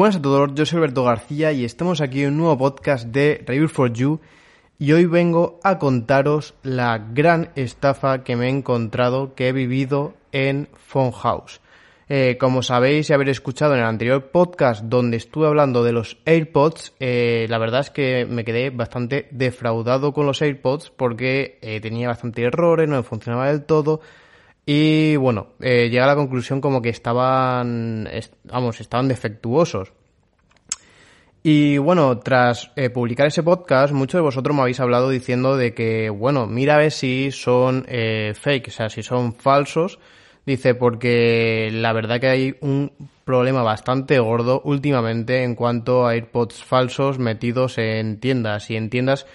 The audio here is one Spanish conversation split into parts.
Buenas a todos, yo soy Alberto García y estamos aquí en un nuevo podcast de Review for You y hoy vengo a contaros la gran estafa que me he encontrado, que he vivido en Phone House. Eh, como sabéis y haber escuchado en el anterior podcast donde estuve hablando de los AirPods, eh, la verdad es que me quedé bastante defraudado con los AirPods porque eh, tenía bastante errores, no me funcionaba del todo y bueno, eh, llega a la conclusión como que estaban, vamos, estaban defectuosos. Y bueno, tras eh, publicar ese podcast, muchos de vosotros me habéis hablado diciendo de que, bueno, mira a ver si son eh, fake, o sea, si son falsos. Dice, porque la verdad que hay un problema bastante gordo últimamente en cuanto a AirPods falsos metidos en tiendas y en tiendas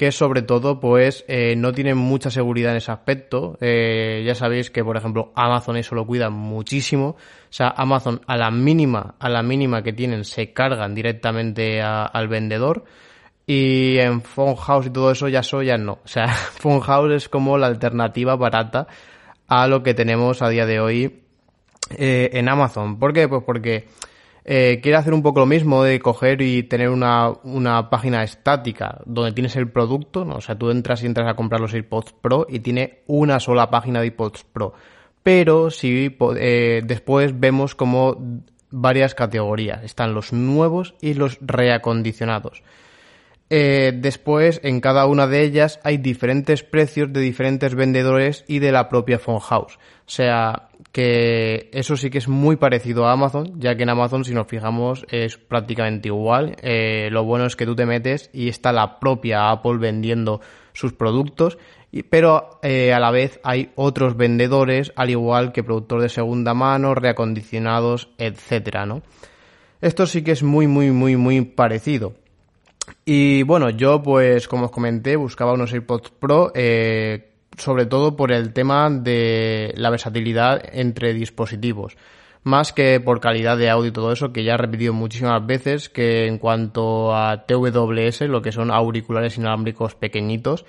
que sobre todo pues eh, no tienen mucha seguridad en ese aspecto. Eh, ya sabéis que por ejemplo Amazon eso lo cuida muchísimo. O sea, Amazon a la mínima, a la mínima que tienen se cargan directamente al vendedor. Y en Phone House y todo eso ya eso ya no. O sea, Phone House es como la alternativa barata a lo que tenemos a día de hoy eh, en Amazon. ¿Por qué? Pues porque eh, quiere hacer un poco lo mismo de coger y tener una, una página estática donde tienes el producto, ¿no? o sea, tú entras y entras a comprar los AirPods Pro y tiene una sola página de AirPods Pro. Pero si eh, después vemos como varias categorías, están los nuevos y los reacondicionados. Eh, después, en cada una de ellas hay diferentes precios de diferentes vendedores y de la propia phone house. O sea, que eso sí que es muy parecido a Amazon, ya que en Amazon, si nos fijamos, es prácticamente igual. Eh, lo bueno es que tú te metes y está la propia Apple vendiendo sus productos, pero eh, a la vez hay otros vendedores, al igual que productores de segunda mano, reacondicionados, etcétera, ¿no? Esto sí que es muy, muy, muy, muy parecido. Y bueno, yo pues como os comenté buscaba unos AirPods Pro eh, sobre todo por el tema de la versatilidad entre dispositivos. Más que por calidad de audio y todo eso, que ya he repetido muchísimas veces, que en cuanto a TWS, lo que son auriculares inalámbricos pequeñitos,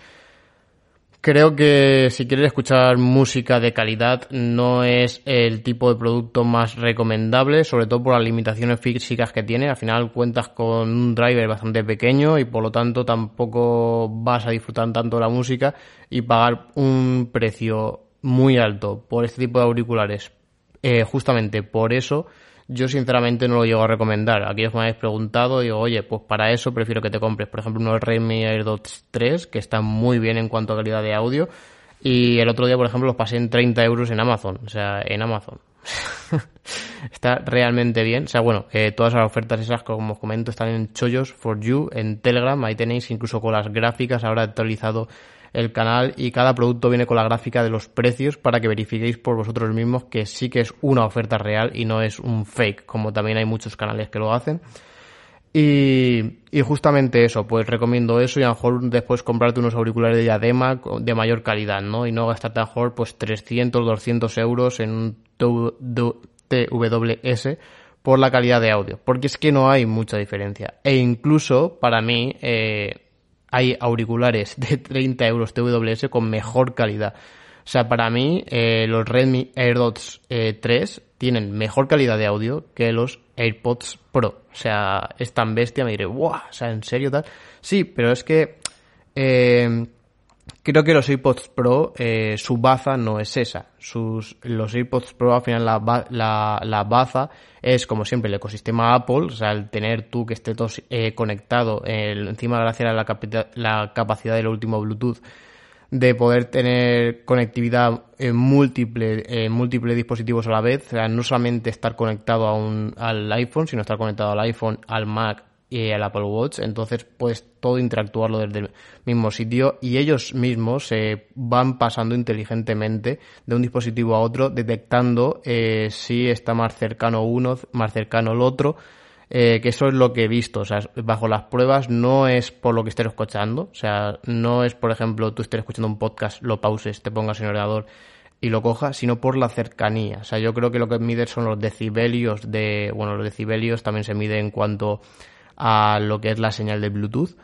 Creo que si quieres escuchar música de calidad no es el tipo de producto más recomendable, sobre todo por las limitaciones físicas que tiene. Al final cuentas con un driver bastante pequeño y por lo tanto tampoco vas a disfrutar tanto la música y pagar un precio muy alto por este tipo de auriculares. Eh, justamente por eso yo sinceramente no lo llego a recomendar. Aquellos que me habéis preguntado, digo, oye, pues para eso prefiero que te compres, por ejemplo, unos Redmi AirDots 3, que están muy bien en cuanto a calidad de audio. Y el otro día, por ejemplo, los pasé en 30 euros en Amazon. O sea, en Amazon. Está realmente bien. O sea, bueno, eh, todas las ofertas esas, como os comento, están en Chollos for You, en Telegram. Ahí tenéis incluso con las gráficas ahora actualizado el canal y cada producto viene con la gráfica de los precios para que verifiquéis por vosotros mismos que sí que es una oferta real y no es un fake, como también hay muchos canales que lo hacen. Y, y justamente eso, pues recomiendo eso y a lo mejor después comprarte unos auriculares de diadema de mayor calidad, ¿no? Y no gastarte a lo mejor pues 300, 200 euros en un TWS por la calidad de audio, porque es que no hay mucha diferencia. E incluso para mí, eh, hay auriculares de 30 euros TWS con mejor calidad. O sea, para mí eh, los Redmi AirDots 3 eh, tienen mejor calidad de audio que los AirPods Pro. O sea, es tan bestia, me diré, ¡guau! O sea, ¿en serio tal? Sí, pero es que eh, creo que los AirPods Pro, eh, su baza no es esa. Sus, los AirPods Pro, al final, la, la, la baza es, como siempre, el ecosistema Apple, o sea, el tener tú que esté todo eh, conectado, encima gracias a la, la capacidad del último Bluetooth, de poder tener conectividad en múltiples en múltiples dispositivos a la vez, o sea, no solamente estar conectado a un, al iPhone, sino estar conectado al iPhone, al Mac y el Apple Watch, entonces puedes todo interactuarlo desde el mismo sitio y ellos mismos se van pasando inteligentemente de un dispositivo a otro, detectando eh, si está más cercano uno, más cercano el otro, eh, que eso es lo que he visto, o sea, bajo las pruebas no es por lo que estés escuchando, o sea, no es, por ejemplo, tú estés escuchando un podcast, lo pauses, te pongas en ordenador y lo cojas, sino por la cercanía. O sea, yo creo que lo que mide son los decibelios de, bueno, los decibelios también se mide en cuanto a lo que es la señal de Bluetooth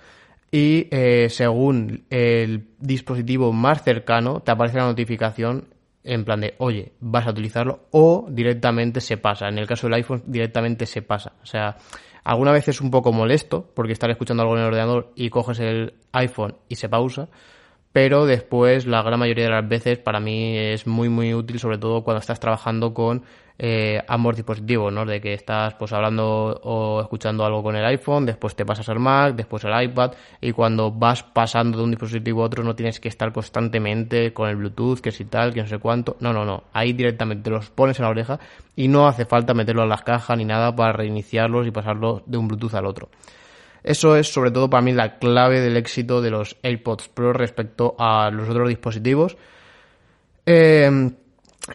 y eh, según el dispositivo más cercano te aparece la notificación en plan de, oye, vas a utilizarlo, o directamente se pasa. En el caso del iPhone, directamente se pasa. O sea, alguna vez es un poco molesto, porque estar escuchando algo en el ordenador y coges el iPhone y se pausa, pero después la gran mayoría de las veces para mí es muy muy útil, sobre todo cuando estás trabajando con eh, ambos dispositivos, ¿no? De que estás pues hablando o escuchando algo con el iPhone, después te pasas al Mac, después al iPad y cuando vas pasando de un dispositivo a otro no tienes que estar constantemente con el Bluetooth, que si tal, que no sé cuánto. No, no, no. Ahí directamente los pones en la oreja y no hace falta meterlo en las cajas ni nada para reiniciarlos y pasarlos de un Bluetooth al otro. Eso es sobre todo para mí la clave del éxito de los AirPods Pro respecto a los otros dispositivos. Eh,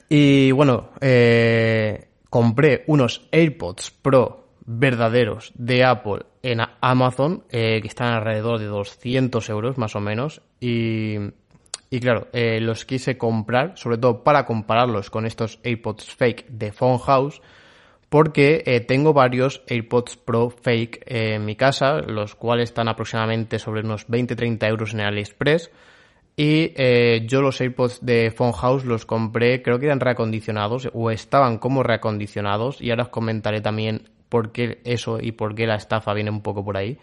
y bueno, eh, compré unos AirPods Pro verdaderos de Apple en Amazon, eh, que están alrededor de 200 euros más o menos. Y, y claro, los quise comprar, sobre todo para compararlos con estos AirPods fake de Phone House, porque tengo varios AirPods Pro fake en mi casa, los cuales están aproximadamente sobre unos 20-30 euros en AliExpress. Y eh, yo los AirPods de Phone House los compré, creo que eran reacondicionados o estaban como reacondicionados y ahora os comentaré también por qué eso y por qué la estafa viene un poco por ahí.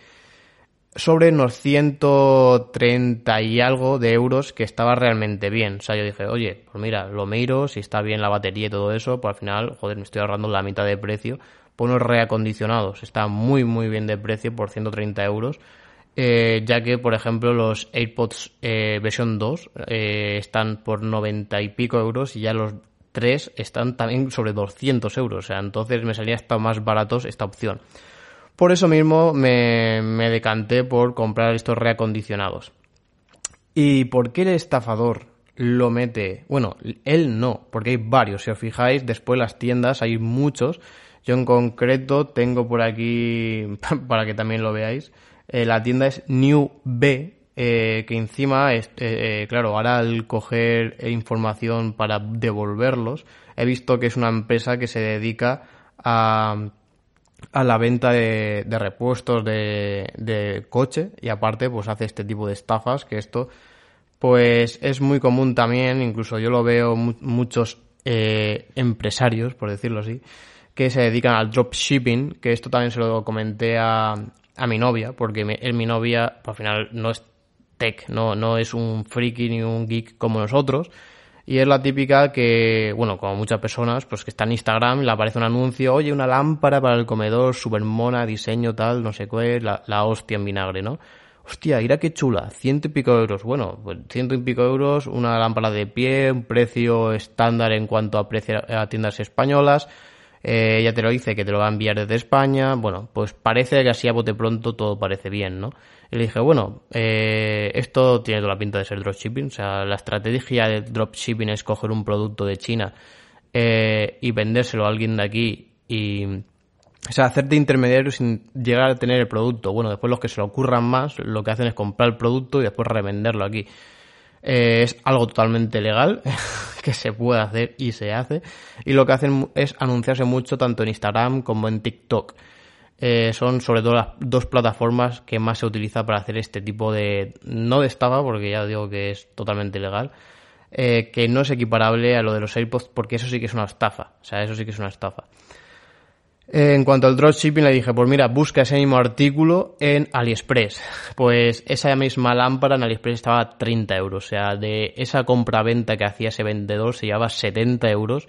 Sobre unos 130 y algo de euros que estaba realmente bien. O sea, yo dije, oye, pues mira, lo miro, si está bien la batería y todo eso, pues al final, joder, me estoy ahorrando la mitad de precio. Por unos reacondicionados, está muy muy bien de precio por 130 euros eh, ya que, por ejemplo, los AirPods eh, versión 2 eh, están por 90 y pico euros y ya los 3 están también sobre 200 euros. O sea, entonces me salía hasta más baratos esta opción. Por eso mismo me, decanté por comprar estos reacondicionados. ¿Y por qué el estafador lo mete? Bueno, él no, porque hay varios. Si os fijáis, después las tiendas hay muchos. Yo en concreto tengo por aquí, para que también lo veáis, eh, la tienda es New B, eh, que encima, es, eh, claro, ahora al coger información para devolverlos, he visto que es una empresa que se dedica a, a la venta de, repuestos de, coche y aparte pues hace este tipo de estafas que esto pues es muy común también, incluso yo lo veo muchos empresarios, por decirlo así, que se dedican al dropshipping, que esto también se lo comenté a, a mi novia, porque mi novia, pues, al final, no es tech, no, no es un friki ni un geek como nosotros. Y es la típica que, bueno, como muchas personas, pues que está en Instagram, le aparece un anuncio, oye, una lámpara para el comedor, super mona, diseño tal, no sé qué, la, la hostia en vinagre, ¿no? Hostia, mira qué chula, ciento y pico euros. Bueno, pues ciento y pico euros, una lámpara de pie, un precio estándar en cuanto a precio a tiendas españolas eh, ya te lo dice que te lo va a enviar desde España, bueno, pues parece que así a bote pronto todo parece bien, ¿no? Y le dije, bueno, eh, esto tiene toda la pinta de ser dropshipping, o sea, la estrategia de dropshipping es coger un producto de China eh, y vendérselo a alguien de aquí y, o sea, hacerte intermediario sin llegar a tener el producto. Bueno, después los que se lo ocurran más, lo que hacen es comprar el producto y después revenderlo aquí. Eh, es algo totalmente legal que se puede hacer y se hace. Y lo que hacen es anunciarse mucho tanto en Instagram como en TikTok. Eh, son sobre todo las dos plataformas que más se utiliza para hacer este tipo de... No de estafa, porque ya digo que es totalmente legal. Eh, que no es equiparable a lo de los AirPods porque eso sí que es una estafa. O sea, eso sí que es una estafa. Eh, en cuanto al dropshipping le dije, pues mira, busca ese mismo artículo en AliExpress. Pues esa misma lámpara en AliExpress estaba a 30 euros. O sea, de esa compra-venta que hacía ese vendedor se llevaba 70 euros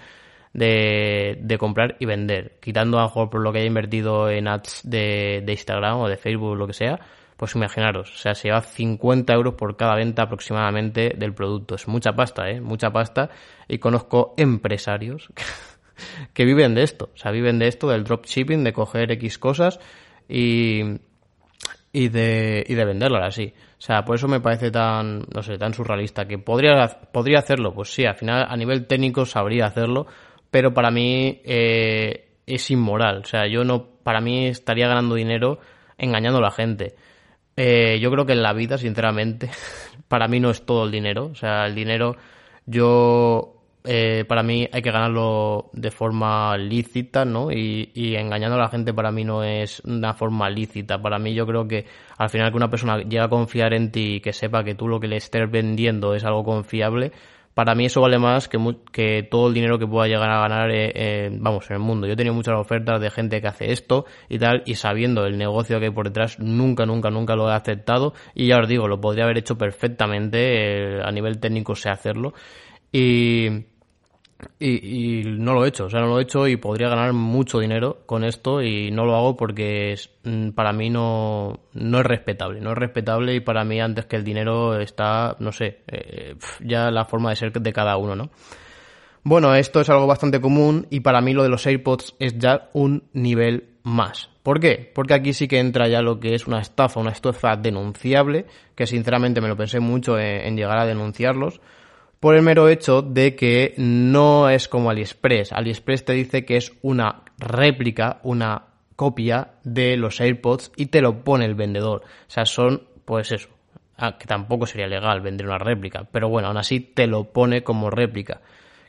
de, de comprar y vender. Quitando a lo mejor por lo que haya invertido en ads de, de Instagram o de Facebook o lo que sea. Pues imaginaros, o sea, se lleva 50 euros por cada venta aproximadamente del producto. Es mucha pasta, ¿eh? Mucha pasta. Y conozco empresarios que viven de esto. O sea, viven de esto, del dropshipping, de coger X cosas y, y de, y de venderlas así. O sea, por eso me parece tan, no sé, tan surrealista. Que podría, podría hacerlo, pues sí, al final a nivel técnico sabría hacerlo, pero para mí eh, es inmoral. O sea, yo no, para mí estaría ganando dinero engañando a la gente. Eh, yo creo que en la vida, sinceramente, para mí no es todo el dinero. O sea, el dinero, yo eh, para mí hay que ganarlo de forma lícita, ¿no? Y, y, engañando a la gente para mí no es una forma lícita. Para mí yo creo que al final que una persona llega a confiar en ti y que sepa que tú lo que le estés vendiendo es algo confiable, para mí eso vale más que, que todo el dinero que pueda llegar a ganar, eh, vamos, en el mundo. Yo he tenido muchas ofertas de gente que hace esto y tal, y sabiendo el negocio que hay por detrás, nunca, nunca, nunca lo he aceptado. Y ya os digo, lo podría haber hecho perfectamente, eh, a nivel técnico sé hacerlo. Y, y, no lo he hecho, o sea, no lo he hecho y podría ganar mucho dinero con esto y no lo hago porque mm, para mí no, no es respetable, no es respetable y para mí antes que el dinero está, no sé, eh, ya la forma de ser de cada uno, ¿no? Bueno, esto es algo bastante común y para mí lo de los AirPods es ya un nivel más. ¿Por qué? Porque aquí sí que entra ya lo que es una estafa, una estafa denunciable, que sinceramente me lo pensé mucho en llegar a denunciarlos por el mero hecho de que no es como AliExpress. AliExpress te dice que es una réplica, una copia de los AirPods y te lo pone el vendedor. O sea, son, pues eso, que tampoco sería legal vender una réplica, pero bueno, aún así te lo pone como réplica.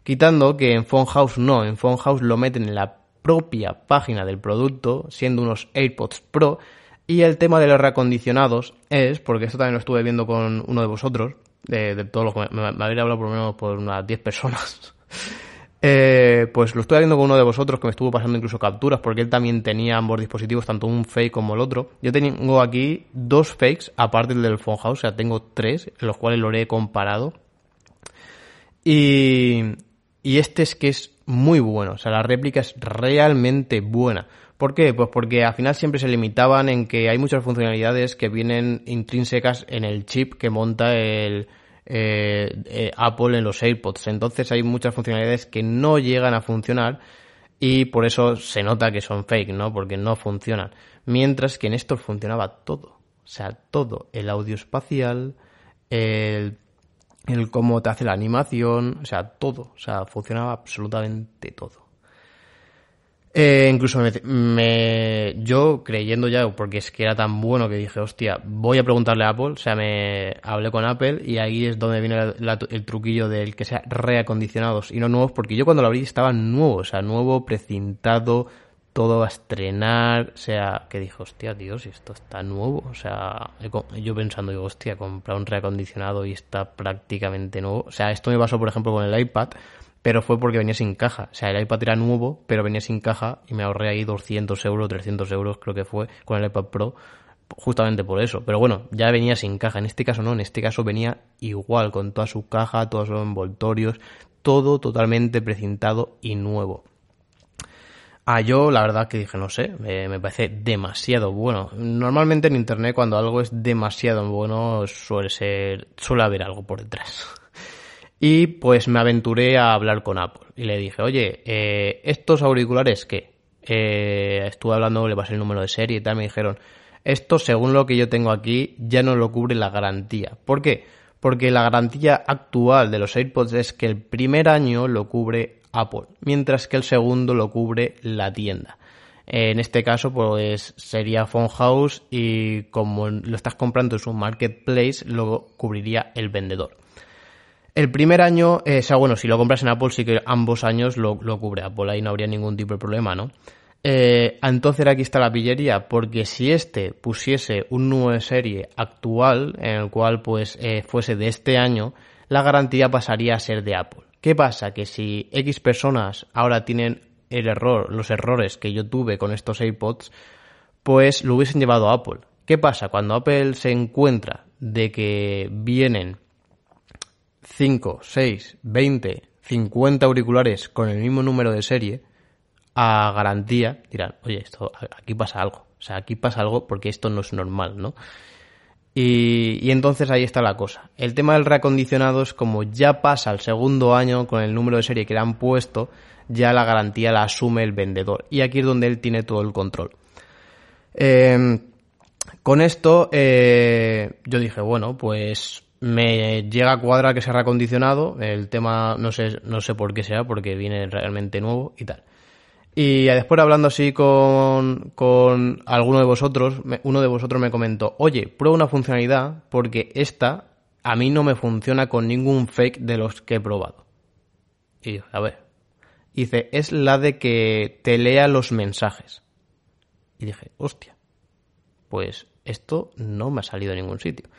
Quitando que en House no, en House lo meten en la propia página del producto, siendo unos AirPods Pro, y el tema de los reacondicionados es, porque esto también lo estuve viendo con uno de vosotros, de, todos los me, me, habría hablado por lo menos por unas 10 personas. eh, pues lo estoy viendo con uno de vosotros que me estuvo pasando incluso capturas porque él también tenía ambos dispositivos, tanto un fake como el otro. Yo tengo aquí dos fakes, aparte del Phone House, o sea, tengo tres, en los cuales lo he comparado. Y, y este es que es muy bueno, o sea, la réplica es realmente buena. ¿Por qué? Pues porque al final siempre se limitaban en que hay muchas funcionalidades que vienen intrínsecas en el chip que monta el eh, eh, Apple en los AirPods. Entonces hay muchas funcionalidades que no llegan a funcionar y por eso se nota que son fake, ¿no? Porque no funcionan. Mientras que en estos funcionaba todo. O sea, todo. El audio espacial, el, el cómo te hace la animación, o sea, todo. O sea, funcionaba absolutamente todo. Eh, incluso me, yo creyendo ya, porque es que era tan bueno que dije, hostia, voy a preguntarle a Apple, o sea, me hablé con Apple y ahí es donde viene el truquillo del que sea reacondicionados y no nuevos, porque yo cuando lo abrí estaba nuevo, o sea, nuevo, precintado, todo a estrenar, o sea, que dije, hostia, Dios, esto está nuevo, o sea, yo pensando, digo, hostia, comprar un reacondicionado y está prácticamente nuevo, o sea, esto me pasó, por ejemplo, con el iPad, pero fue porque venía sin caja. O sea, el iPad era nuevo, pero venía sin caja y me ahorré ahí 200 euros, 300 euros creo que fue con el iPad Pro, justamente por eso. Pero bueno, ya venía sin caja. En este caso no, en este caso venía igual, con toda su caja, todos los envoltorios, todo totalmente precintado y nuevo. Ah, yo la verdad que dije, no sé, me parece demasiado bueno. Normalmente en internet cuando algo es demasiado bueno suele ser, suele haber algo por detrás. Y pues me aventuré a hablar con Apple y le dije, oye, eh, ¿estos auriculares qué? Eh, estuve hablando, le pasé el número de serie y tal, me dijeron, esto según lo que yo tengo aquí ya no lo cubre la garantía. ¿Por qué? Porque la garantía actual de los AirPods es que el primer año lo cubre Apple, mientras que el segundo lo cubre la tienda. En este caso, pues sería Phone House y como lo estás comprando en su marketplace, lo cubriría el vendedor. El primer año, eh, o sea, bueno, si lo compras en Apple, sí que ambos años lo, cubre Apple, ahí no habría ningún tipo de problema, ¿no? Eh, entonces aquí está la pillería, porque si este pusiese un nuevo serie actual, en el cual pues eh, fuese de este año, la garantía pasaría a ser de Apple. ¿Qué pasa? Que si X personas ahora tienen el error, los errores que yo tuve con estos AirPods, pues lo hubiesen llevado a Apple. ¿Qué pasa? Cuando Apple se encuentra de que vienen 5, 6, 20, 50 auriculares con el mismo número de serie a garantía, dirán, oye, esto aquí pasa algo. O sea, aquí pasa algo porque esto no es normal, ¿no? Y, y, entonces ahí está la cosa. El tema del reacondicionado es como ya pasa el segundo año con el número de serie que le han puesto, ya la garantía la asume el vendedor. Y aquí es donde él tiene todo el control. Eh, con esto eh, yo dije, bueno, pues me llega a cuadra que se ha reacondicionado, el tema no sé, no sé por qué sea, porque viene realmente nuevo y tal. Y después hablando así con, con alguno de vosotros, uno de vosotros me comentó, oye, prueba una funcionalidad porque esta a mí no me funciona con ningún fake de los que he probado. Y a ver, dice, es la de que te lea los mensajes. Y dije, hostia, pues esto no me ha salido a ningún sitio.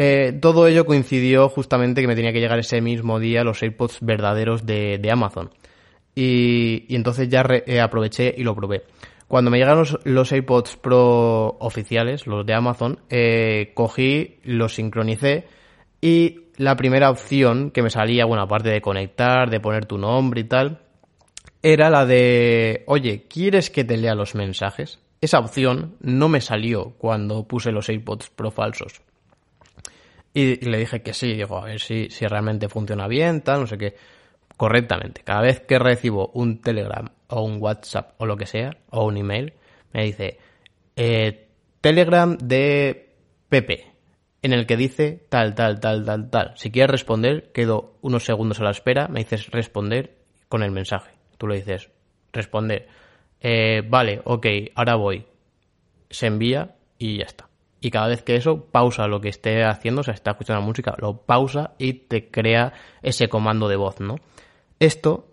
Eh, todo ello coincidió justamente que me tenía que llegar ese mismo día los AirPods verdaderos de, Amazon. Y, entonces ya eh, aproveché y lo probé. Cuando me llegaron los, AirPods Pro oficiales, los de Amazon, eh, cogí, los sincronicé y la primera opción que me salía, bueno, aparte de conectar, de poner tu nombre y tal, era la de, oye, ¿quieres que te lea los mensajes? Esa opción no me salió cuando puse los AirPods Pro falsos. Y, le dije que sí, digo, a ver si, si realmente funciona bien, tal, no sé qué. Correctamente. Cada vez que recibo un Telegram o un WhatsApp o lo que sea, o un email, me dice, eh, Telegram de Pepe, en el que dice tal, tal, tal, tal, tal. Si quieres responder, quedo unos segundos a la espera, me dices responder con el mensaje. Tú le dices responder. Eh, vale, ok, ahora voy. Se envía y ya está. Y cada vez que eso, pausa lo que esté haciendo, o sea, está escuchando la música, lo pausa y te crea ese comando de voz, ¿no? Esto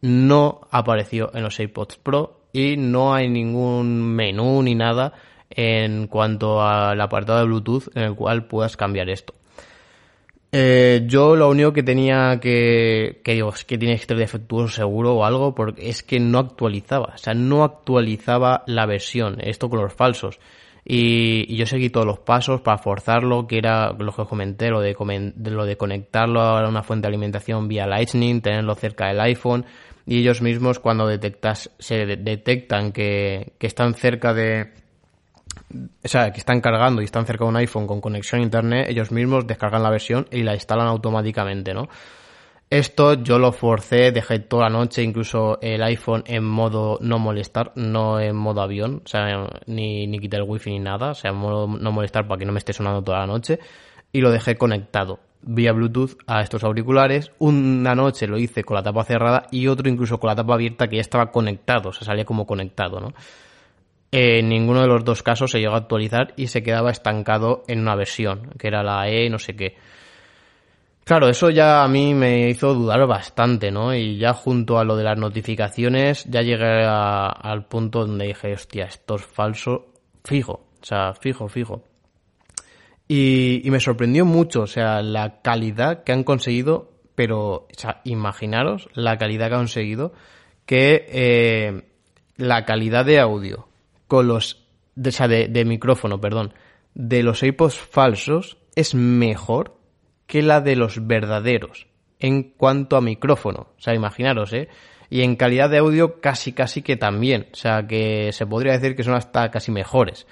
no apareció en los AirPods Pro y no hay ningún menú ni nada en cuanto al apartado de Bluetooth en el cual puedas cambiar esto. Eh, yo lo único que tenía que, que digo, es que tiene que estar defectuoso seguro o algo, porque es que no actualizaba, o sea, no actualizaba la versión, esto con los falsos. Y, yo seguí todos los pasos para forzarlo, que era lo que os comenté, lo de, lo de conectarlo a una fuente de alimentación vía Lightning, tenerlo cerca del iPhone, y ellos mismos cuando detectas, se detectan que, que están cerca de, o sea, que están cargando y están cerca de un iPhone con conexión a internet, ellos mismos descargan la versión y la instalan automáticamente, ¿no? Esto yo lo forcé, dejé toda la noche, incluso el iPhone en modo no molestar, no en modo avión, o sea, ni, ni quité el wifi ni nada, o sea, en modo no molestar para que no me esté sonando toda la noche, y lo dejé conectado vía Bluetooth a estos auriculares. Una noche lo hice con la tapa cerrada y otro incluso con la tapa abierta que ya estaba conectado, o sea, salía como conectado, ¿no? En ninguno de los dos casos se llegó a actualizar y se quedaba estancado en una versión, que era la E no sé qué. Claro, eso ya a mí me hizo dudar bastante, ¿no? Y ya junto a lo de las notificaciones, ya llegué al punto donde dije, hostia, esto es falso, fijo, o sea, fijo, fijo. Y, me sorprendió mucho, o sea, la calidad que han conseguido, pero, o sea, imaginaros la calidad que han conseguido, que eh, la calidad de audio con los, o sea, de, de micrófono, perdón, de los AirPods falsos es mejor que la de los verdaderos en cuanto a micrófono. O sea, imaginaros, ¿eh? Y en calidad de audio casi casi que también. O sea, que se podría decir que son hasta casi mejores.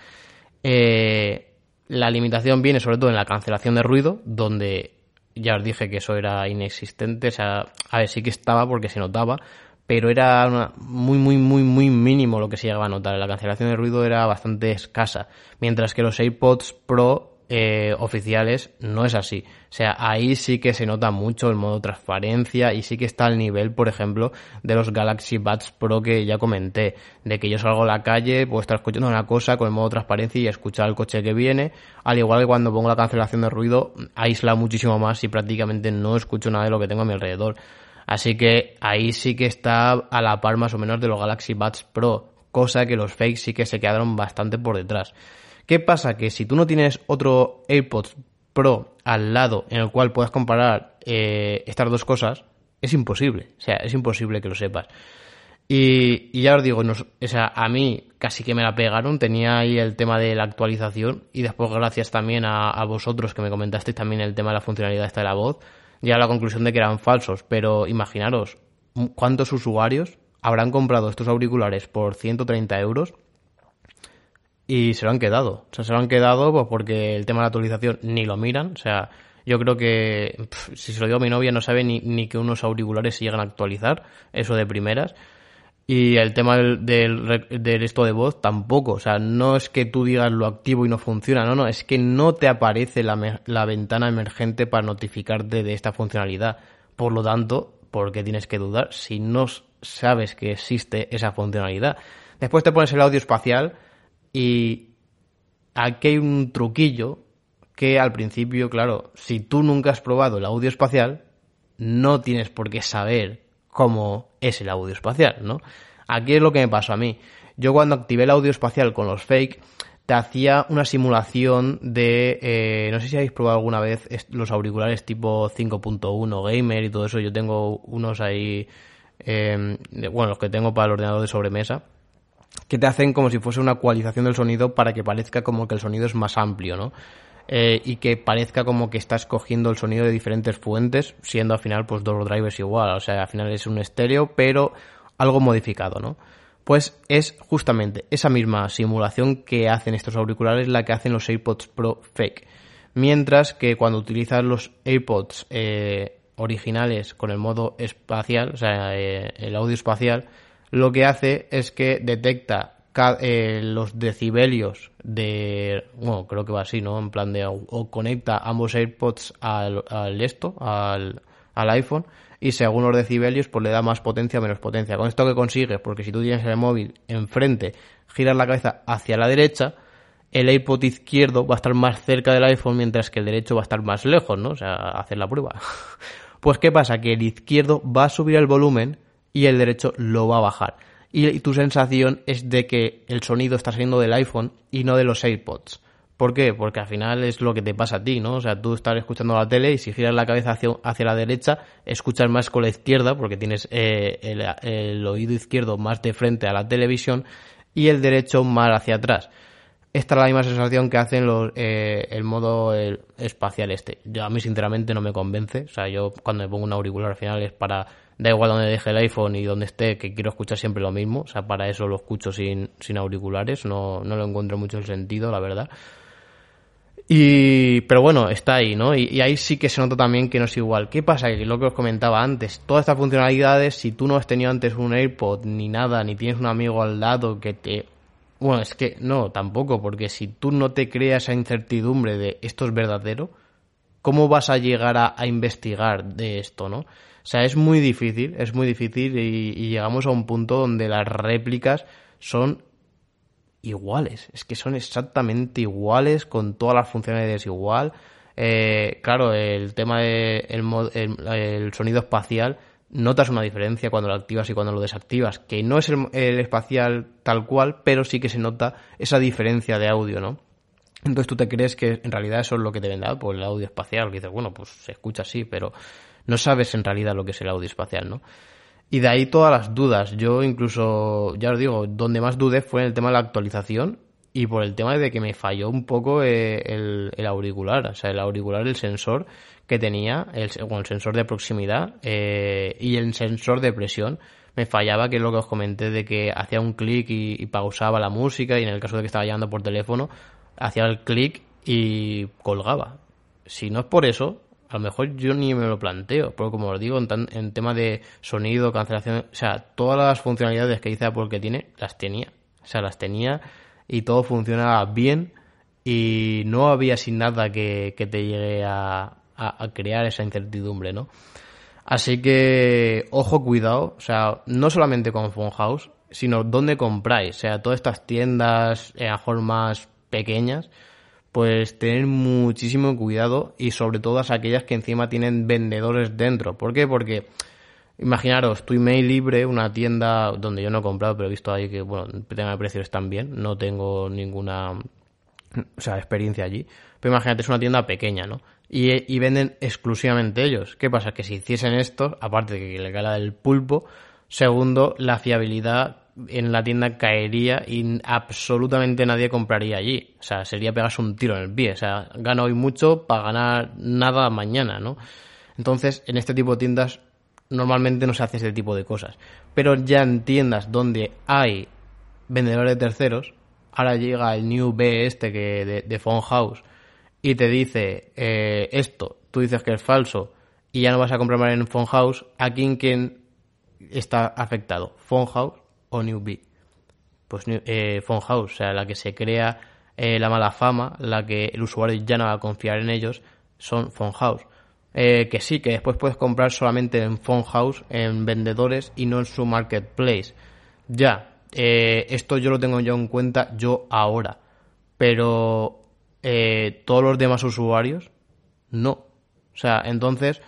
Eh, la limitación viene sobre todo en la cancelación de ruido, donde ya os dije que eso era inexistente. O sea, a ver, sí que estaba porque se notaba, pero era muy, muy, muy, muy mínimo lo que se llegaba a notar. La cancelación de ruido era bastante escasa, mientras que los AirPods Pro eh, oficiales no es así. O sea, ahí sí que se nota mucho el modo transparencia y sí que está al nivel, por ejemplo, de los Galaxy Buds Pro que ya comenté, de que yo salgo a la calle, puedo estar escuchando una cosa con el modo transparencia y escuchar el coche que viene, al igual que cuando pongo la cancelación de ruido, aísla muchísimo más y prácticamente no escucho nada de lo que tengo a mi alrededor. Así que ahí sí que está a la par más o menos de los Galaxy Buds Pro, cosa que los fakes sí que se quedaron bastante por detrás. ¿Qué pasa? Que si tú no tienes otro AirPods Pro al lado en el cual puedas comparar eh, estas dos cosas, es imposible. O sea, es imposible que lo sepas. Y, ya os digo, o sea, a mí casi que me la pegaron, tenía ahí el tema de la actualización y después gracias también a, vosotros que me comentasteis también el tema de la funcionalidad esta de la voz, ya a la conclusión de que eran falsos, pero imaginaros cuántos usuarios habrán comprado estos auriculares por 130 euros y se lo han quedado. O sea, se lo han quedado pues, porque el tema de la actualización ni lo miran. O sea, yo creo que si se lo digo a mi novia no sabe ni, ni que unos auriculares se llegan a actualizar, eso de primeras. Y el tema del, del, esto de voz tampoco. O sea, no es que tú digas lo activo y no funciona. No, no, es que no te aparece la, la ventana emergente para notificarte de esta funcionalidad. Por lo tanto, ¿por qué tienes que dudar si no sabes que existe esa funcionalidad? Después te pones el audio espacial y aquí hay un truquillo que al principio, claro, si tú nunca has probado el audio espacial, no tienes por qué saber cómo es el audio espacial, ¿no? Aquí es lo que me pasó a mí. Yo cuando activé el audio espacial con los fake, te hacía una simulación de, eh, no sé si habéis probado alguna vez los auriculares tipo 5.1 gamer y todo eso, yo tengo unos ahí, em, bueno, los que tengo para el ordenador de sobremesa, que te hacen como si fuese una ecualización del sonido para que parezca como que el sonido es más amplio, ¿no? Eh, y que parezca como que estás cogiendo el sonido de diferentes fuentes, siendo al final pues dos drivers igual, o sea, al final es un estéreo, pero algo modificado, ¿no? Pues es justamente esa misma simulación que hacen estos auriculares la que hacen los AirPods Pro Fake. Mientras que cuando utilizas los AirPods eh, originales con el modo espacial, o sea, eh, el audio espacial, lo que hace es que detecta eh, los decibelios de, bueno, creo que va así, ¿no? En plan de, o conecta ambos AirPods al, al esto, al, al iPhone, y según los decibelios pues le da más potencia o menos potencia. Con esto que consigues, porque si tú tienes el móvil enfrente, giras la cabeza hacia la derecha, el iPod izquierdo va a estar más cerca del iPhone mientras que el derecho va a estar más lejos, ¿no? O sea, hacer la prueba. pues ¿qué pasa? Que el izquierdo va a subir el volumen y el derecho lo va a bajar. Y tu sensación es de que el sonido está saliendo del iPhone y no de los AirPods. ¿Por qué? Porque al final es lo que te pasa a ti, ¿no? O sea, tú estás escuchando la tele y si giras la cabeza hacia, hacia la derecha, escuchas más con la izquierda porque tienes eh, el, oído izquierdo más de frente a la televisión y el derecho más hacia atrás. Esta es la misma sensación que hacen los, eh, el modo espacial este. Yo a mí sinceramente no me convence. O sea, yo cuando me pongo un auricular al final es para da igual donde deje el iPhone y donde esté, que quiero escuchar siempre lo mismo. O sea, para eso lo escucho sin, sin auriculares. No, no lo encuentro mucho el sentido, la verdad. Y, pero bueno, está ahí, ¿no? Y, ahí sí que se nota también que no es igual. ¿Qué pasa? Que lo que os comentaba antes, todas estas funcionalidades, si tú no has tenido antes un AirPod ni nada, ni tienes un amigo al lado que te... Bueno, es que no, tampoco, porque si tú no te creas esa incertidumbre de esto es verdadero, ¿cómo vas a llegar a, investigar de esto, no? O sea, es muy difícil, es muy difícil y llegamos a un punto donde las réplicas son iguales. Es que son exactamente iguales, con todas las funcionalidades igual. Eh, claro, el tema del de el, sonido espacial, notas una diferencia cuando lo activas y cuando lo desactivas, que no es el, espacial tal cual, pero sí que se nota esa diferencia de audio, ¿no? Entonces tú te crees que en realidad eso es lo que te vende por el audio espacial, que dices, bueno, pues se escucha así, pero no sabes en realidad lo que es el audio espacial, ¿no? Y de ahí todas las dudas. Yo incluso, ya os digo, donde más dudé fue en el tema de la actualización y por el tema de que me falló un poco eh, el, auricular. O sea, el auricular, el sensor que tenía, el, el sensor de proximidad eh, y el sensor de presión me fallaba, que es lo que os comenté, de que hacía un clic y, pausaba la música y en el caso de que estaba llamando por teléfono, hacía el clic y colgaba. Si no es por eso, a lo mejor yo ni me lo planteo, porque como os digo, en, en tema de sonido, cancelación, o sea, todas las funcionalidades que dice Apple que tiene, las tenía. O sea, las tenía y todo funcionaba bien y no había sin nada que, que te llegue a, a, crear esa incertidumbre, ¿no? Así que, ojo, cuidado, o sea, no solamente con Phone House, sino dónde compráis, o sea, todas estas tiendas, a lo más pequeñas, pues tener muchísimo cuidado y sobre todo aquellas que encima tienen vendedores dentro. ¿Por qué? Porque imaginaros, tu email libre, una tienda donde yo no he comprado, pero he visto ahí que, bueno, el precios están bien, no tengo ninguna, o sea, experiencia allí. Pero imagínate, es una tienda pequeña, ¿no? Y, y venden exclusivamente ellos. ¿Qué pasa? Que si hiciesen esto, aparte de que le cae del pulpo, segundo, la fiabilidad en la tienda caería y absolutamente nadie compraría allí. O sea, sería pegarse un tiro en el pie. O sea, gano hoy mucho para ganar nada mañana, ¿no? Entonces, en este tipo de tiendas normalmente no se hace ese tipo de cosas. Pero ya en tiendas donde hay vendedores de terceros, ahora llega el New B este que de, de Phone House y te dice eh, esto, tú dices que es falso y ya no vas a comprar más en Phone House, ¿a quién, quién está afectado? Phone House o Newbie. Pues eh, House, o sea, la que se crea eh, la mala fama, la que el usuario ya no va a confiar en ellos, son Phone House. Eh, que sí, que después puedes comprar solamente en Phone House, en vendedores y no en su marketplace. Ya, eh, esto yo lo tengo ya en cuenta yo ahora. Pero todos los demás usuarios, no. O sea, entonces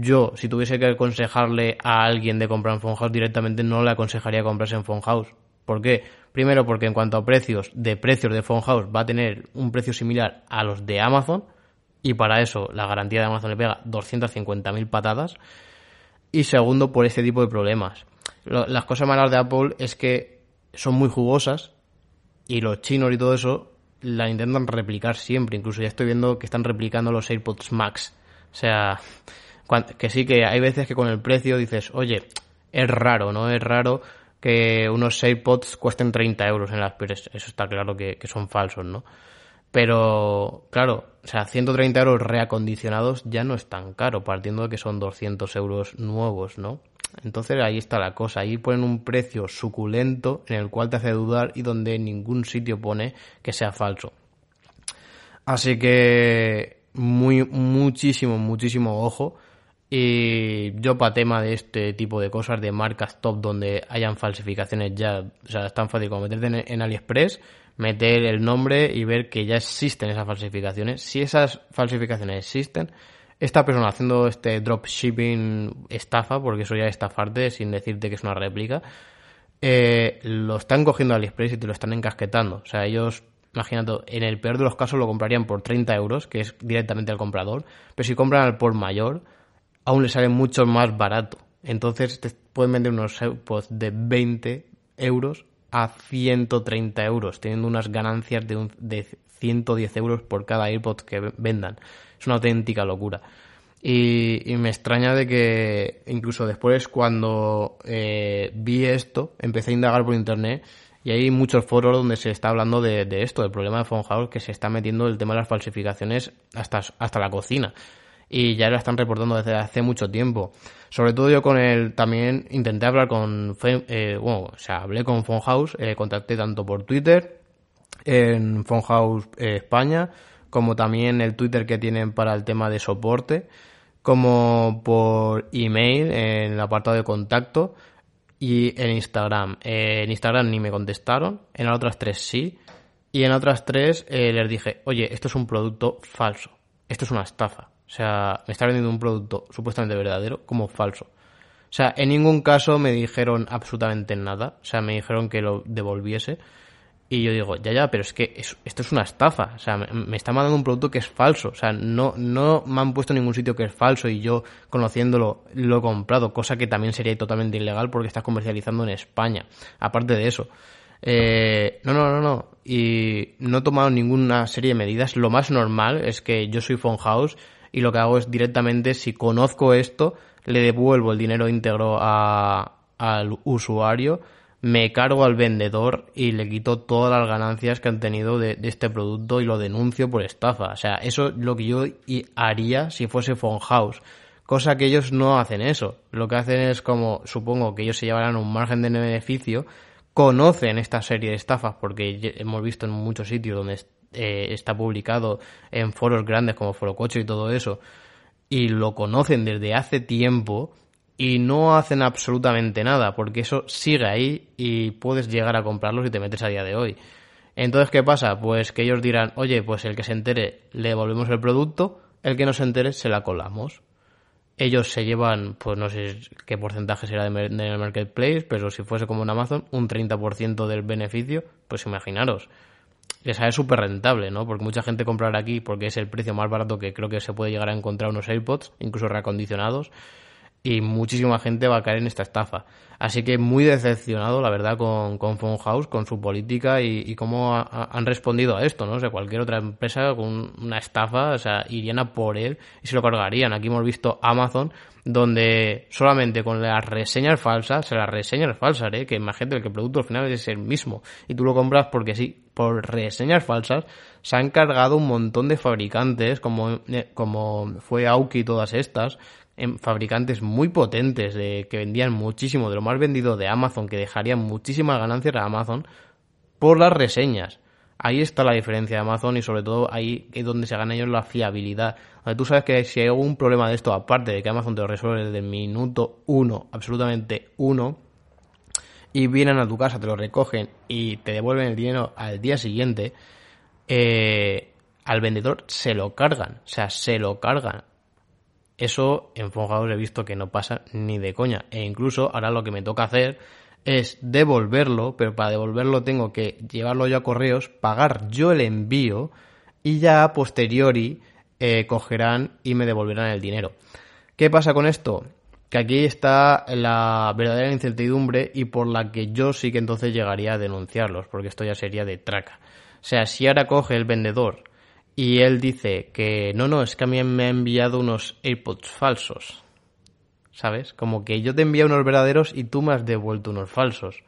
yo, si tuviese que aconsejarle a alguien de comprar en House directamente, no le aconsejaría comprarse en House ¿Por qué? Primero porque en cuanto a precios, de precios de Phone House va a tener un precio similar a los de Amazon y para eso la garantía de Amazon le pega 250.000 patadas. Y segundo, por este tipo de problemas. las cosas malas de Apple es que son muy jugosas y los chinos y todo eso la intentan replicar siempre. Incluso ya estoy viendo que están replicando los AirPods Max. O sea, que sí que hay veces que con el precio dices, oye, es raro, ¿no? Es raro que unos AirPods cuesten 30 euros en las peores. Eso está claro que, que, son falsos, ¿no? Pero, claro, o sea, 130 euros reacondicionados ya no es tan caro, partiendo de que son 200 euros nuevos, ¿no? Entonces ahí está la cosa, ahí ponen un precio suculento en el cual te hace dudar y donde ningún sitio pone que sea falso. Así que muy, muchísimo, muchísimo ojo. Y yo para tema de este tipo de cosas, de marcas top donde hayan falsificaciones ya, o sea, es tan fácil como meterte en AliExpress, meter el nombre y ver que ya existen esas falsificaciones. Si esas falsificaciones existen, esta persona haciendo este dropshipping estafa, porque eso ya es estafarte sin decirte que es una réplica, eh, lo están cogiendo AliExpress y te lo están encasquetando. O sea, ellos, imagínate, en el peor de los casos lo comprarían por 30 euros, que es directamente al comprador, pero si compran al por mayor, aún le sale mucho más barato. Entonces te pueden vender unos AirPods de 20 euros a 130 euros, teniendo unas ganancias de, un, de 110 euros por cada AirPod que vendan. Es una auténtica locura. Y, me extraña de que incluso después cuando eh, vi esto, empecé a indagar por internet y hay muchos foros donde se está hablando de, esto, del problema de Phone que se está metiendo el tema de las falsificaciones hasta, hasta la cocina. Y ya lo están reportando desde hace mucho tiempo. Sobre todo yo con el, también intenté hablar con, eh, bueno, o sea, hablé con Phone House, eh, contacté tanto por Twitter, en Phone House eh, España, como también el Twitter que tienen para el tema de soporte, como por email en el apartado de contacto y en Instagram. Eh, en Instagram ni me contestaron, en las otras tres sí, y en otras tres eh, les dije, oye, esto es un producto falso, esto es una estafa. O sea, me está vendiendo un producto supuestamente verdadero como falso. O sea, en ningún caso me dijeron absolutamente nada. O sea, me dijeron que lo devolviese. Y yo digo, ya, ya, pero es que esto es una estafa. O sea, me, me está mandando un producto que es falso. O sea, no, no me han puesto en ningún sitio que es falso y yo, conociéndolo, lo he comprado. Cosa que también sería totalmente ilegal porque estás comercializando en España. Aparte de eso. Eh, no, no, no, no. Y no he tomado ninguna serie de medidas. Lo más normal es que yo soy phone y lo que hago es directamente, si conozco esto, le devuelvo el dinero íntegro a, al usuario me cargo al vendedor y le quito todas las ganancias que han tenido de, este producto y lo denuncio por estafa. O sea, eso es lo que yo haría si fuese Phone House. Cosa que ellos no hacen eso. Lo que hacen es como, supongo que ellos se llevarán un margen de beneficio, conocen esta serie de estafas porque hemos visto en muchos sitios donde eh, está publicado en foros grandes como Foro Coche y todo eso, y lo conocen desde hace tiempo y no hacen absolutamente nada, porque eso sigue ahí y puedes llegar a comprarlos si te metes a día de hoy. Entonces, ¿qué pasa? Pues que ellos dirán, oye, pues el que se entere le devolvemos el producto, el que no se entere se la colamos. Ellos se llevan, pues no sé qué porcentaje será de, marketplace, pero si fuese como en Amazon, un 30% del beneficio, pues imaginaros. Les sale súper rentable, ¿no? Porque mucha gente comprará aquí porque es el precio más barato que creo que se puede llegar a encontrar unos AirPods, incluso reacondicionados y muchísima gente va a caer en esta estafa. Así que muy decepcionado, la verdad, con, con Phone House, con su política y, cómo han respondido a esto, ¿no? O sea, cualquier otra empresa con una estafa, o sea, irían a por él y se lo cargarían. Aquí hemos visto Amazon, donde solamente con las reseñas falsas, o sea, las reseñas falsas, ¿eh? Que imagínate que el producto al final es el mismo y tú lo compras porque sí, por reseñas falsas, se han cargado un montón de fabricantes, como, eh, como fue Auki y todas estas, en fabricantes muy potentes que vendían muchísimo de lo más vendido de Amazon, que dejarían muchísimas ganancias a Amazon por las reseñas. Ahí está la diferencia de Amazon y sobre todo ahí es donde se gana ellos la fiabilidad. tú sabes que si hay algún problema de esto, aparte de que Amazon te lo resuelve desde el minuto uno, absolutamente uno, y vienen a tu casa, te lo recogen y te devuelven el dinero al día siguiente, eh, al vendedor se lo cargan, o sea, se lo cargan. Eso en Phone he visto que no pasa ni de coña. E incluso ahora lo que me toca hacer es devolverlo, pero para devolverlo tengo que llevarlo yo a correos, pagar yo el envío y ya a posteriori eh, cogerán y me devolverán el dinero. ¿Qué pasa con esto? Que aquí está la verdadera incertidumbre y por la que yo sí que entonces llegaría a denunciarlos, porque esto ya sería de traca. O sea, si ahora coge el vendedor y él dice que no, no, es que a mí me ha enviado unos AirPods falsos. ¿Sabes? Como que yo te envío unos verdaderos y tú me has devuelto unos falsos.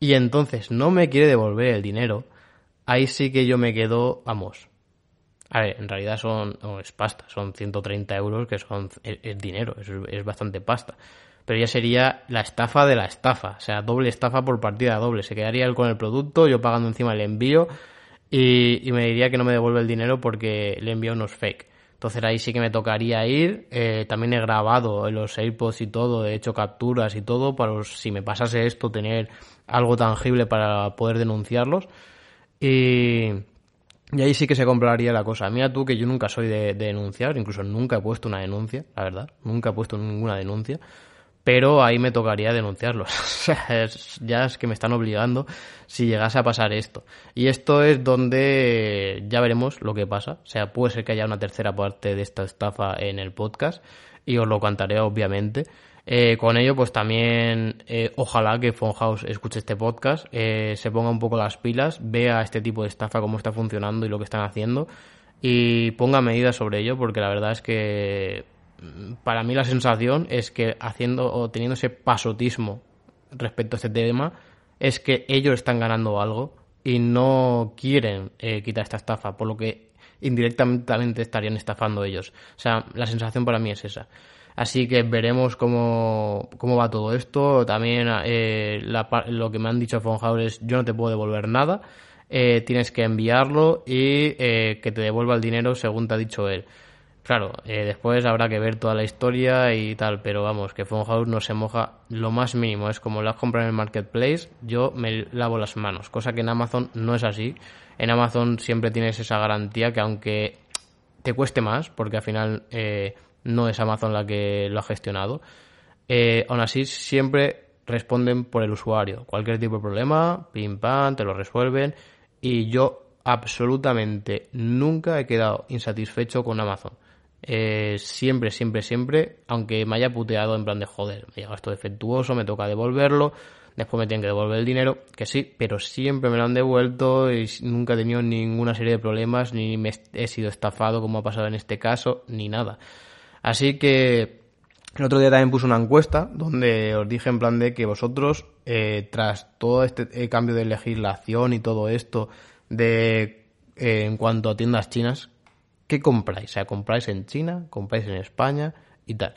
Y entonces no me quiere devolver el dinero. Ahí sí que yo me quedo, vamos. A ver, en realidad son, es pasta, son 130 euros que son el, dinero, es, es bastante pasta. Pero ya sería la estafa de la estafa, o sea, doble estafa por partida doble. Se quedaría él con el producto, yo pagando encima el envío y, me diría que no me devuelve el dinero porque le envío unos fake. Entonces ahí sí que me tocaría ir. Eh, también he grabado los AirPods y todo, he hecho capturas y todo para si me pasase esto tener algo tangible para poder denunciarlos. Y, y ahí sí que se compraría la cosa. Mira tú que yo nunca soy de, de, denunciar, incluso nunca he puesto una denuncia, la verdad. Nunca he puesto ninguna denuncia pero ahí me tocaría denunciarlos. ya es que me están obligando si llegase a pasar esto. Y esto es donde ya veremos lo que pasa. O sea, puede ser que haya una tercera parte de esta estafa en el podcast y os lo contaré obviamente. Eh, con ello, pues también eh, ojalá que Fonhouse escuche este podcast, eh, se ponga un poco las pilas, vea este tipo de estafa cómo está funcionando y lo que están haciendo y ponga medidas sobre ello porque la verdad es que para mí la sensación es que haciendo o teniendo ese pasotismo respecto a este tema es que ellos están ganando algo y no quieren eh, quitar esta estafa, por lo que indirectamente estarían estafando ellos. O sea, la sensación para mí es esa. Así que veremos cómo, cómo va todo esto. También eh, lo que me han dicho Fonjaur es yo no te puedo devolver nada, eh, tienes que enviarlo y que te devuelva el dinero según te ha dicho él. Claro, eh, después habrá que ver toda la historia y tal, pero vamos, que Funhouse no se moja lo más mínimo. Es como las compras en el marketplace, yo me lavo las manos, cosa que en Amazon no es así. En Amazon siempre tienes esa garantía que aunque te cueste más, porque al final eh, no es Amazon la que lo ha gestionado, eh, aún así siempre responden por el usuario. Cualquier tipo de problema, pim pam, te lo resuelven y yo absolutamente nunca he quedado insatisfecho con Amazon. Eh, siempre, siempre, siempre, aunque me haya puteado en plan de joder, me llega esto defectuoso, me toca devolverlo, después me tienen que devolver el dinero, que sí, pero siempre me lo han devuelto y nunca he tenido ninguna serie de problemas, ni me he sido estafado como ha pasado en este caso, ni nada. Así que el otro día también puse una encuesta donde os dije en plan de que vosotros, eh, tras todo este eh, cambio de legislación y todo esto de en cuanto a tiendas chinas, ¿qué compráis? O sea, ¿compráis en China? ¿Compráis en España? Y tal.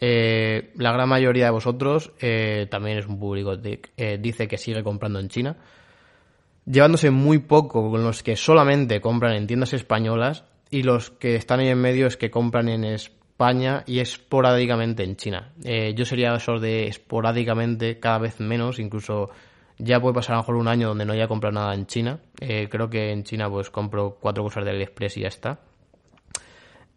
Eh, la gran mayoría de vosotros eh, también es un público que eh, dice que sigue comprando en China, llevándose muy poco con los que solamente compran en tiendas españolas y los que están ahí en medio es que compran en Y esporádicamente en China. yo sería esos de esporádicamente cada vez menos, incluso ya puede pasar a lo mejor un año donde no haya comprado nada en China. creo que en China pues compro cuatro cosas de AliExpress y ya está.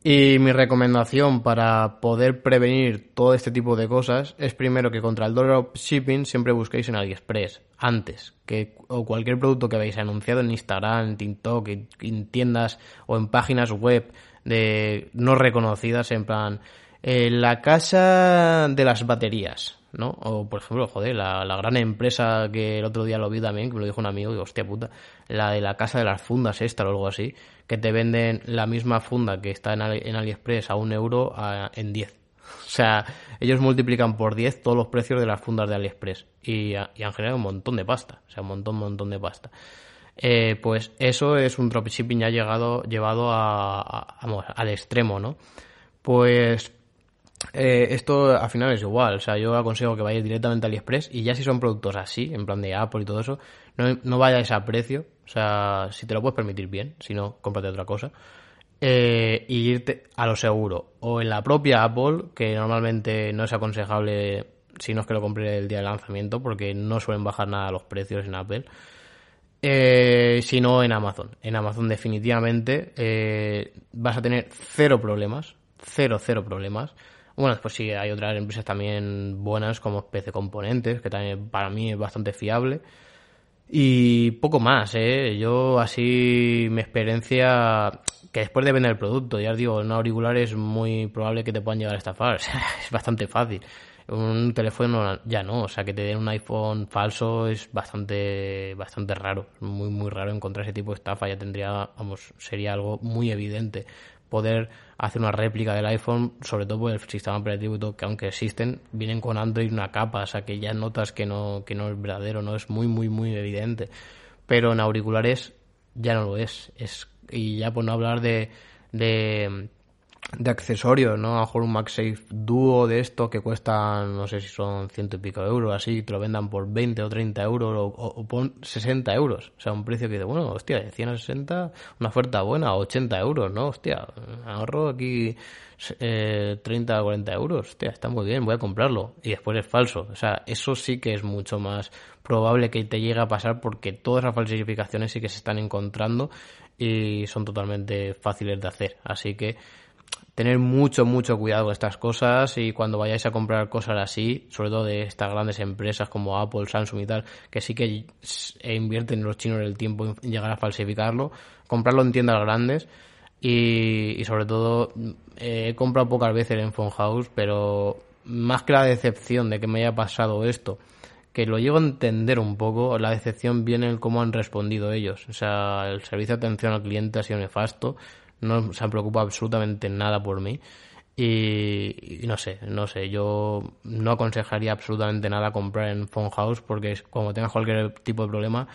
Y mi recomendación para poder prevenir todo este tipo de cosas es primero que contra el dropshipping siempre busquéis en AliExpress antes que o cualquier producto que habéis anunciado en Instagram, en TikTok, en, tiendas o en páginas web de no reconocidas en plan eh, la casa de las baterías, ¿no? O por ejemplo, joder, la, la, gran empresa que el otro día lo vi también, que me lo dijo un amigo, y hostia puta, la de la casa de las fundas esta o algo así que te venden la misma funda que está en, AliExpress a un euro en 10. O sea, ellos multiplican por 10 todos los precios de las fundas de AliExpress y, han generado un montón de pasta, o sea, un montón, montón de pasta. Eh, pues eso es un dropshipping ya llegado, llevado a, al extremo, ¿no? Pues eh, esto al final es igual, o sea, yo aconsejo que vayáis directamente a AliExpress y ya si son productos así, en plan de Apple y todo eso, no, no vayáis a precio, o sea, si te lo puedes permitir bien, si no, cómprate otra cosa. Eh, y irte a lo seguro. O en la propia Apple, que normalmente no es aconsejable si no es que lo compre el día de lanzamiento, porque no suelen bajar nada los precios en Apple. Eh, sino en Amazon. En Amazon definitivamente eh, vas a tener cero problemas, cero, cero problemas. Bueno, después sí hay otras empresas también buenas como PC Componentes, que también para mí es bastante fiable. Y poco más, ¿eh? Yo así mi experiencia, que después depende del producto, ya os digo, un auricular es muy probable que te puedan llegar a estafar, es bastante fácil. Un teléfono ya no, o sea, que te den un iPhone falso es bastante, bastante raro, muy, muy raro encontrar ese tipo de estafa, ya tendría, vamos, sería algo muy evidente poder hacer una réplica del iPhone, sobre todo por el sistema operativo que aunque existen, vienen con Android una capa, o sea que ya notas que no, que no es verdadero, no es muy, muy, muy evidente. Pero en auriculares ya no lo es. es y ya por no hablar de, de de accesorios, ¿no? A lo mejor un MagSafe Duo de esto que cuestan, no sé si son ciento y pico de euros, así, te lo vendan por 20 o 30 euros o, o, pon 60 euros. O sea, un precio que dice, bueno, hostia, de 100 a 60, una oferta buena, 80 euros, ¿no? Hostia, ahorro aquí eh, 30 o 40 euros, hostia, está muy bien, voy a comprarlo. Y después es falso. O sea, eso sí que es mucho más probable que te llegue a pasar porque todas las falsificaciones sí que se están encontrando y son totalmente fáciles de hacer. Así que tener mucho, mucho cuidado con estas cosas y cuando vayáis a comprar cosas así, sobre todo de estas grandes empresas como Apple, Samsung y tal, que sí que invierten los chinos el tiempo en llegar a falsificarlo, comprarlo en tiendas grandes y, sobre todo eh, he comprado pocas veces en Phone House, pero más que la decepción de que me haya pasado esto, que lo llego a entender un poco, la decepción viene en cómo han respondido ellos. O sea, el servicio de atención al cliente ha sido nefasto no se han preocupado absolutamente nada por mí. Y, no sé, no sé, yo no aconsejaría absolutamente nada comprar en Phone House porque como tengas cualquier tipo de problema,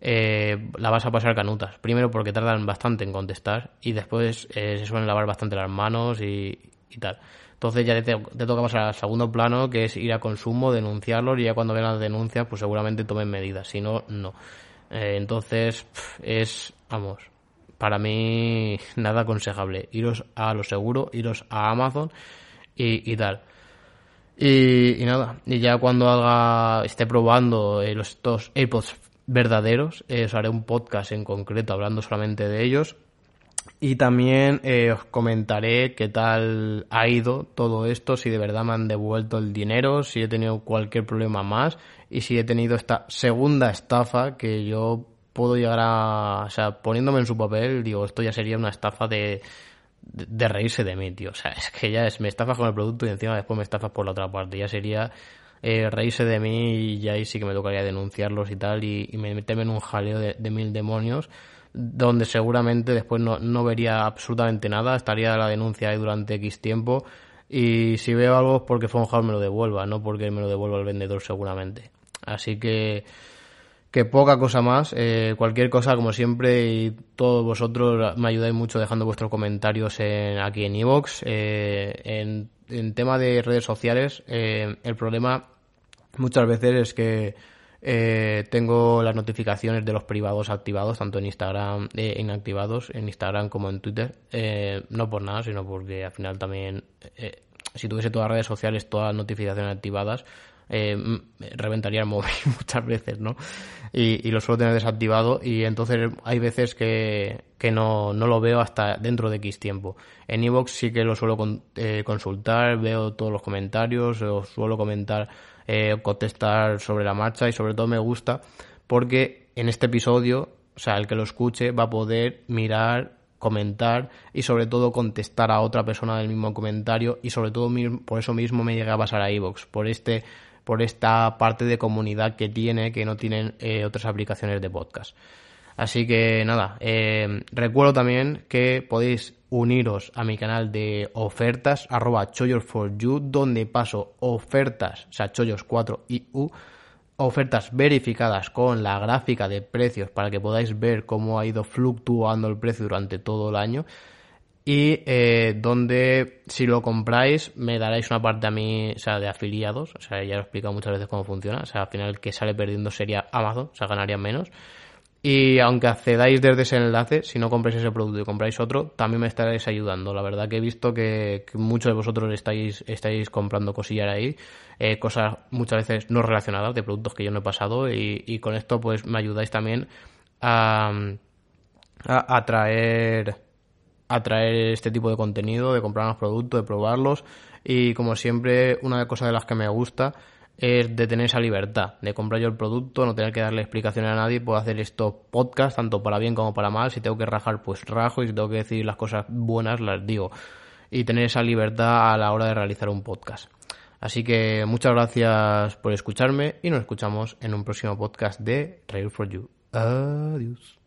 eh, la vas a pasar canutas. Primero porque tardan bastante en contestar y después eh, se suelen lavar bastante las manos y, tal. Entonces ya te, toca pasar al segundo plano, que es ir a consumo, denunciarlos y ya cuando vean las denuncias, pues seguramente tomen medidas. Si no, no. Eh, entonces es, vamos, para mí nada aconsejable. Iros a lo seguro, iros a Amazon y, tal. Y, nada, y ya cuando haga, esté probando eh, los, estos AirPods verdaderos, eh, os haré un podcast en concreto hablando solamente de ellos. Y también eh, os comentaré qué tal ha ido todo esto, si de verdad me han devuelto el dinero, si he tenido cualquier problema más y si he tenido esta segunda estafa que yo puedo llegar a, o sea, poniéndome en su papel, digo, esto ya sería una estafa de, de, reírse de mí, tío. O sea, es que ya es, me estafas con el producto y encima después me estafas por la otra parte. Ya sería eh, reírse de mí y ya ahí sí que me tocaría denunciarlos y tal y, y meterme en un jaleo de, mil demonios donde seguramente después no, no vería absolutamente nada, estaría la denuncia ahí durante X tiempo y si veo algo es porque House me lo devuelva, no porque me lo devuelva el vendedor seguramente. Así que que poca cosa más. Eh, cualquier cosa, como siempre, y todos vosotros me ayudáis mucho dejando vuestros comentarios en, aquí en iVoox. Eh, en, tema de redes sociales, eh, el problema muchas veces es que tengo las notificaciones de los privados activados, tanto en Instagram, inactivados, en Instagram como en Twitter. no por nada, sino porque al final también, si tuviese todas las redes sociales, todas las notificaciones activadas, eh, reventaría el móvil muchas veces, ¿no? Y, lo suelo tener desactivado y entonces hay veces que, que no, no, lo veo hasta dentro de X tiempo. En Evox sí que lo suelo eh, consultar, veo todos los comentarios, o suelo comentar, eh, contestar sobre la marcha y sobre todo me gusta porque en este episodio, o sea, el que lo escuche va a poder mirar comentar y sobre todo contestar a otra persona del mismo comentario y sobre todo por eso mismo me llega a pasar a Evox, por este por esta parte de comunidad que tiene que no tienen eh, otras aplicaciones de podcast. Así que nada, eh, recuerdo también que podéis uniros a mi canal de ofertas, arroba chollos4you, donde paso ofertas, o sea, chollos 4 y U, ofertas verificadas con la gráfica de precios para que podáis ver cómo ha ido fluctuando el precio durante todo el año y eh, donde si lo compráis me daréis una parte a mí, o sea, de afiliados, o sea, ya lo he explicado muchas veces cómo funciona, o sea, al final que sale perdiendo sería Amazon, o sea, ganarían menos. Y aunque accedáis desde ese enlace, si no compráis ese producto y compráis otro, también me estaréis ayudando. La verdad que he visto que, muchos de vosotros estáis, estáis comprando cosillas ahí, eh, cosas muchas veces no relacionadas de productos que yo no he pasado y, y con esto pues me ayudáis también a, a, a atraer este tipo de contenido, de comprar más productos, de probarlos Y como siempre, una cosa de las que me gusta es de tener esa libertad, de comprar yo el producto, no tener que darle explicaciones a nadie, puedo hacer estos podcasts, tanto para bien como para mal, si tengo que rajar, pues rajo, y si tengo que decir las cosas buenas, las digo, y tener esa libertad a la hora de realizar un podcast. Así que muchas gracias por escucharme y nos escuchamos en un próximo podcast de Rail for You. Adiós.